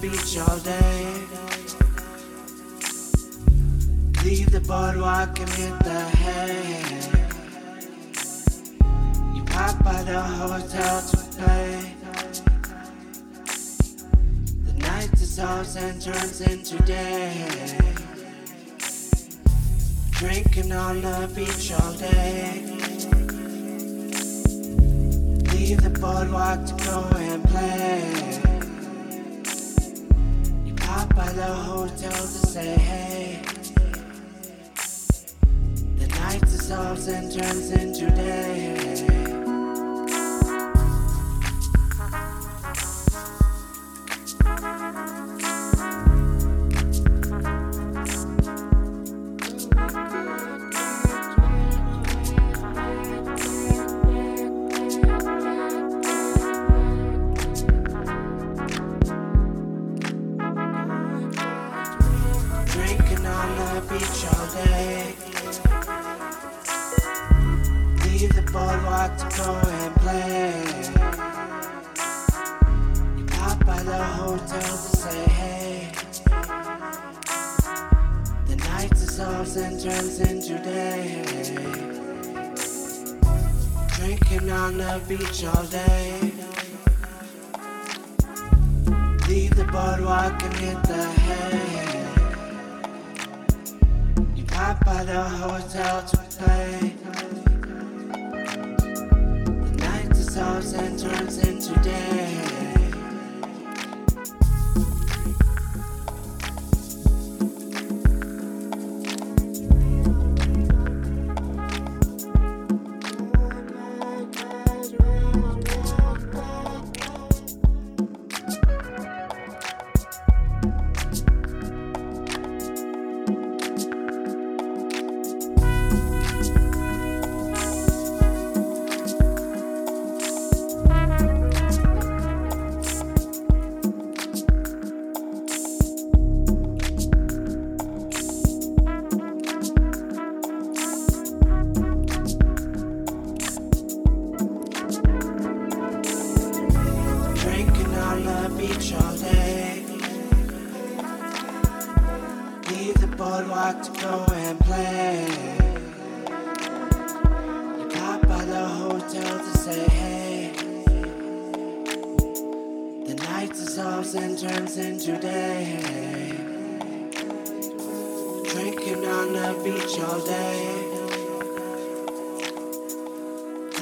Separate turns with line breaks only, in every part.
beach all day.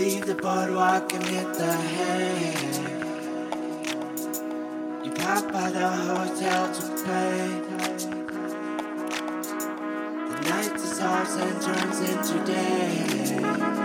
leave the boardwalk and hit the hay. You pop by the hotel to pay. The night dissolves and turns into day.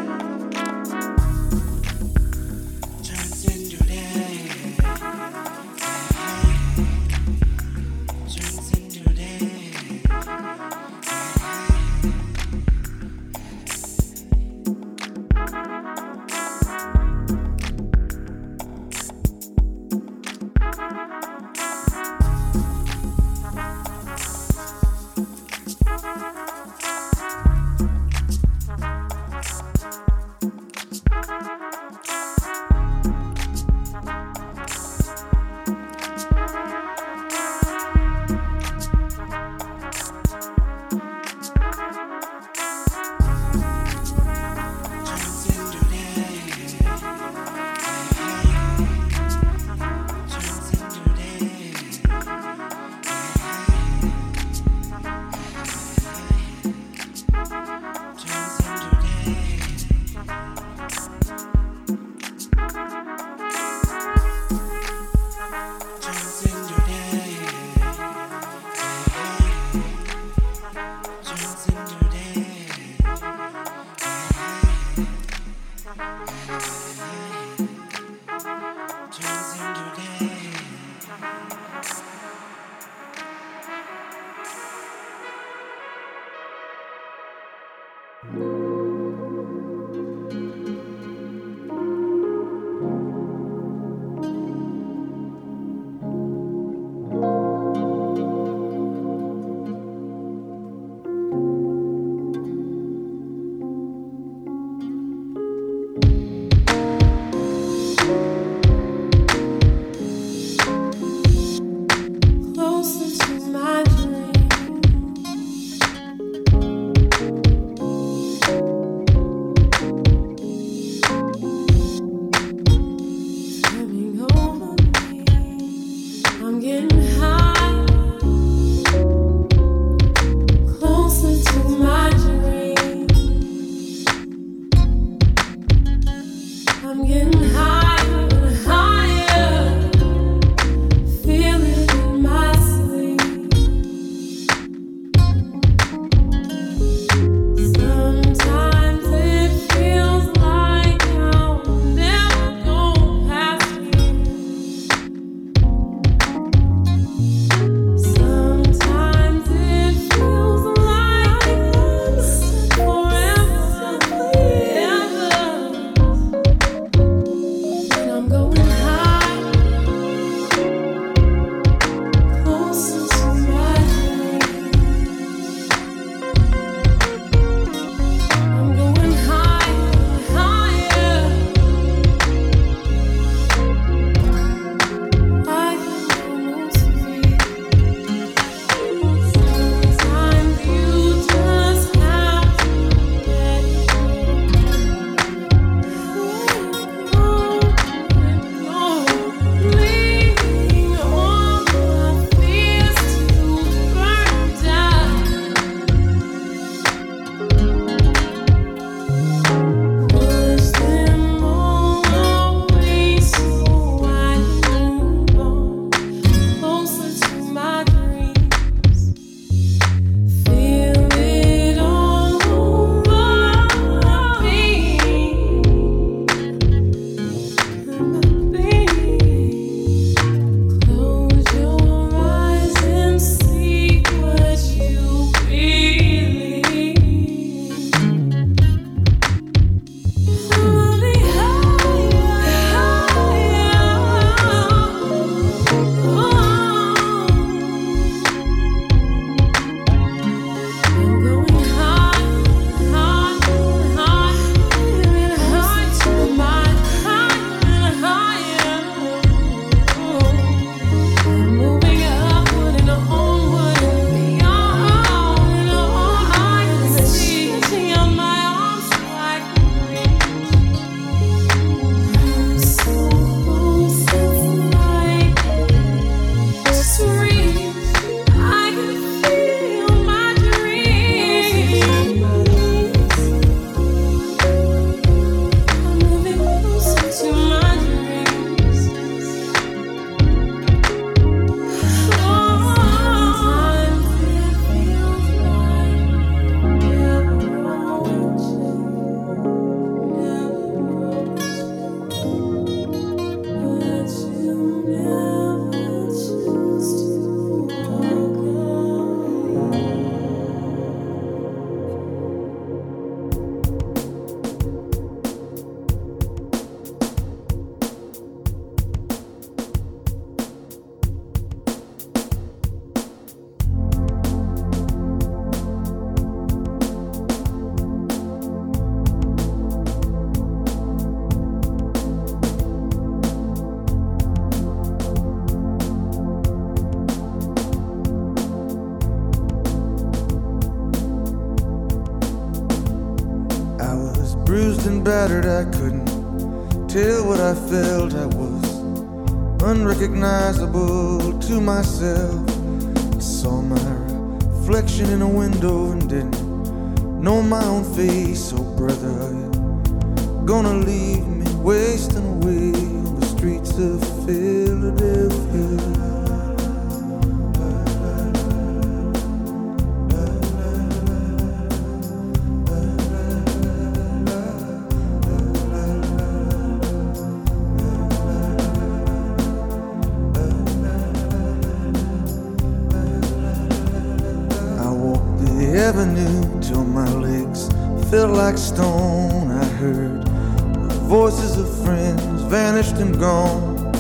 Like stone. I heard the voices of friends vanished and gone.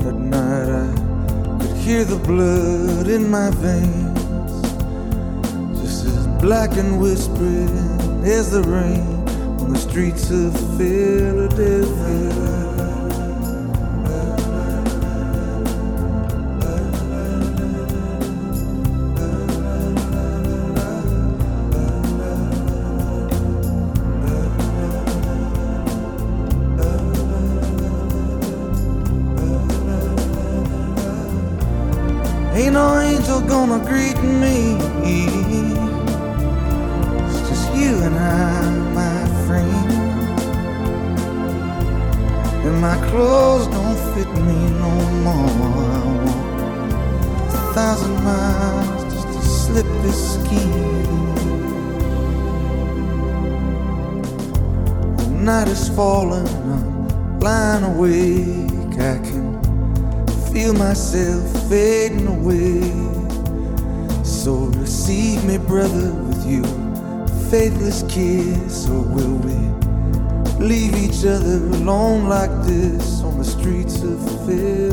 That night I could hear the blood in my veins, just as black and whispering as the rain on the streets of Philadelphia. Each other alone like this on the streets of Philadelphia?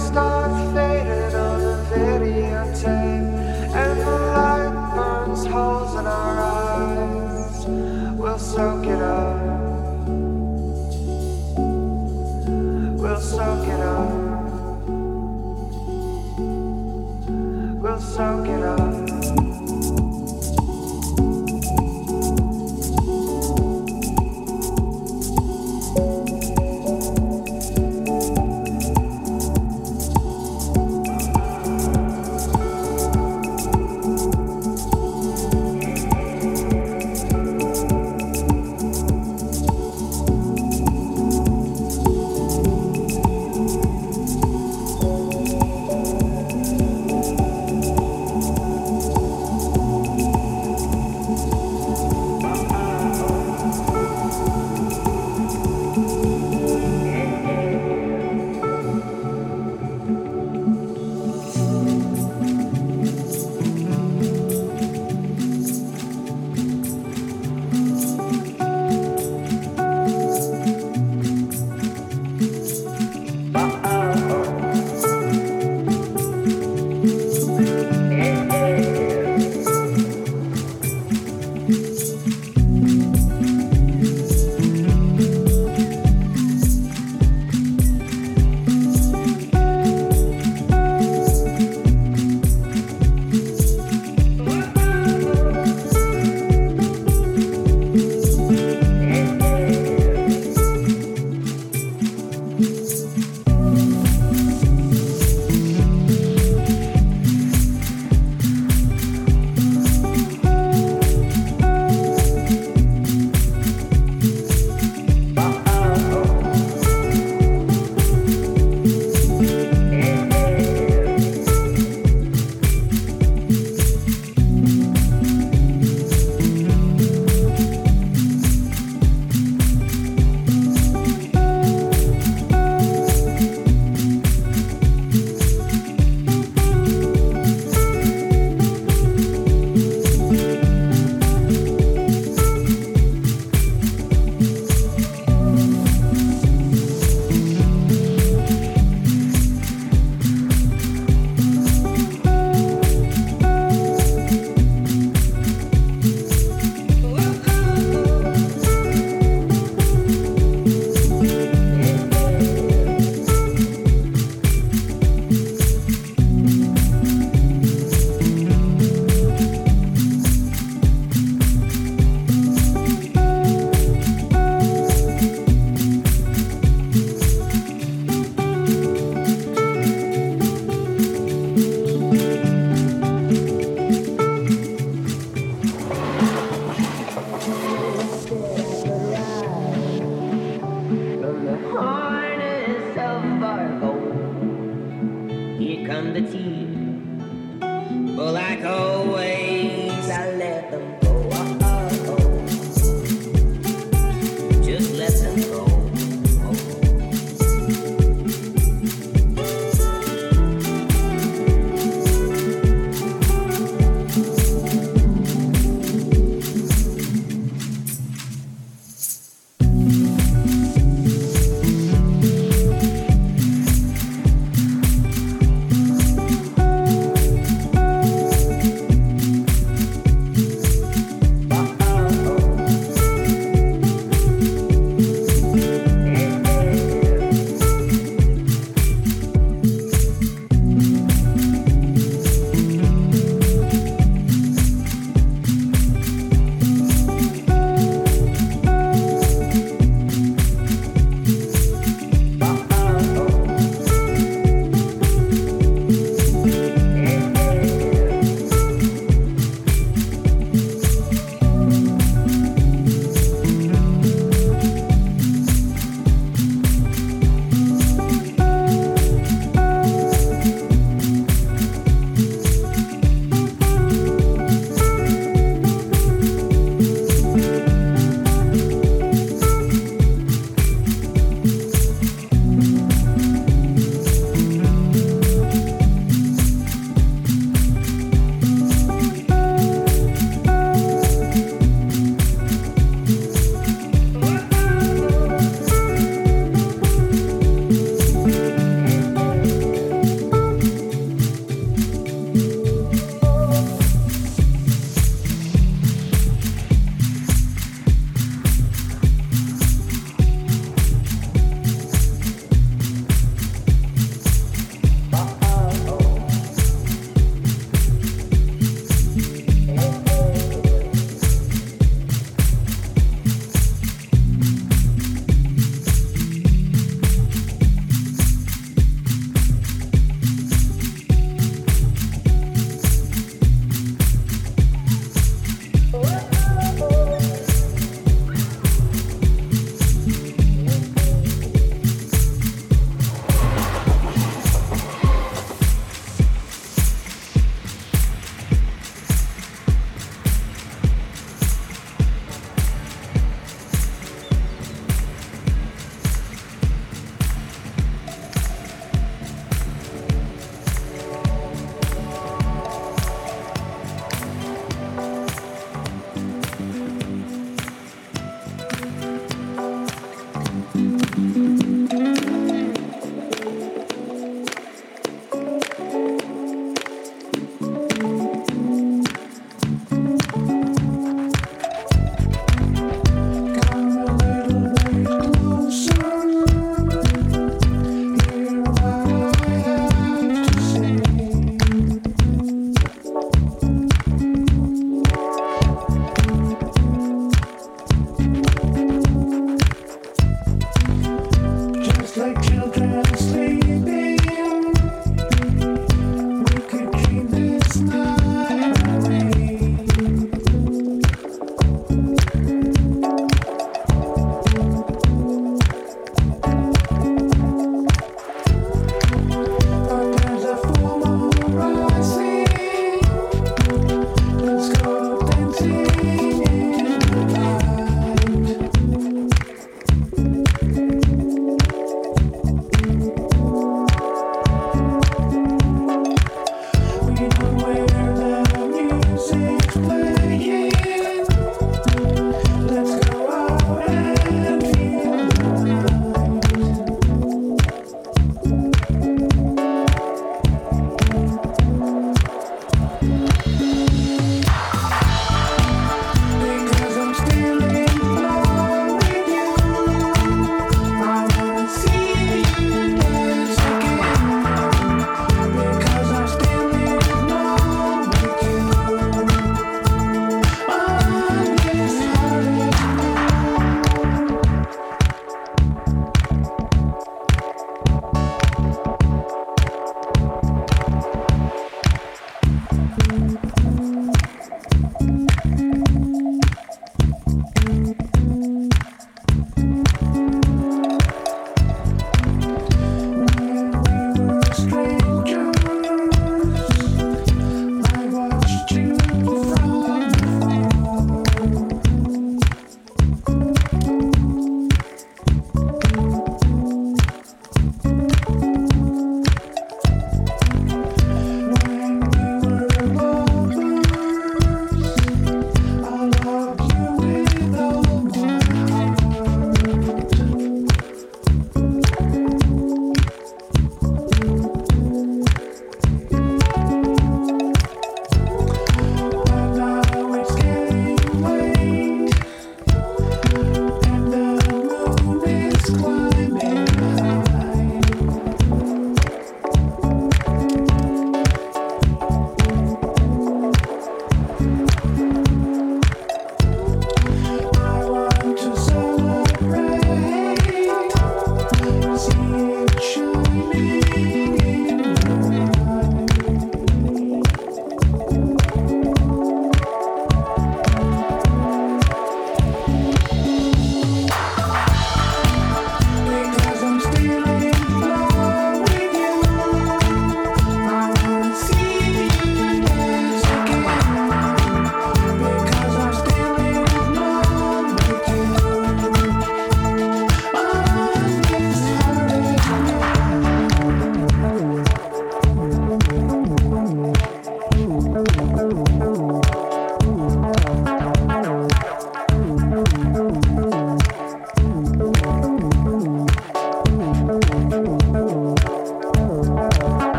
stop.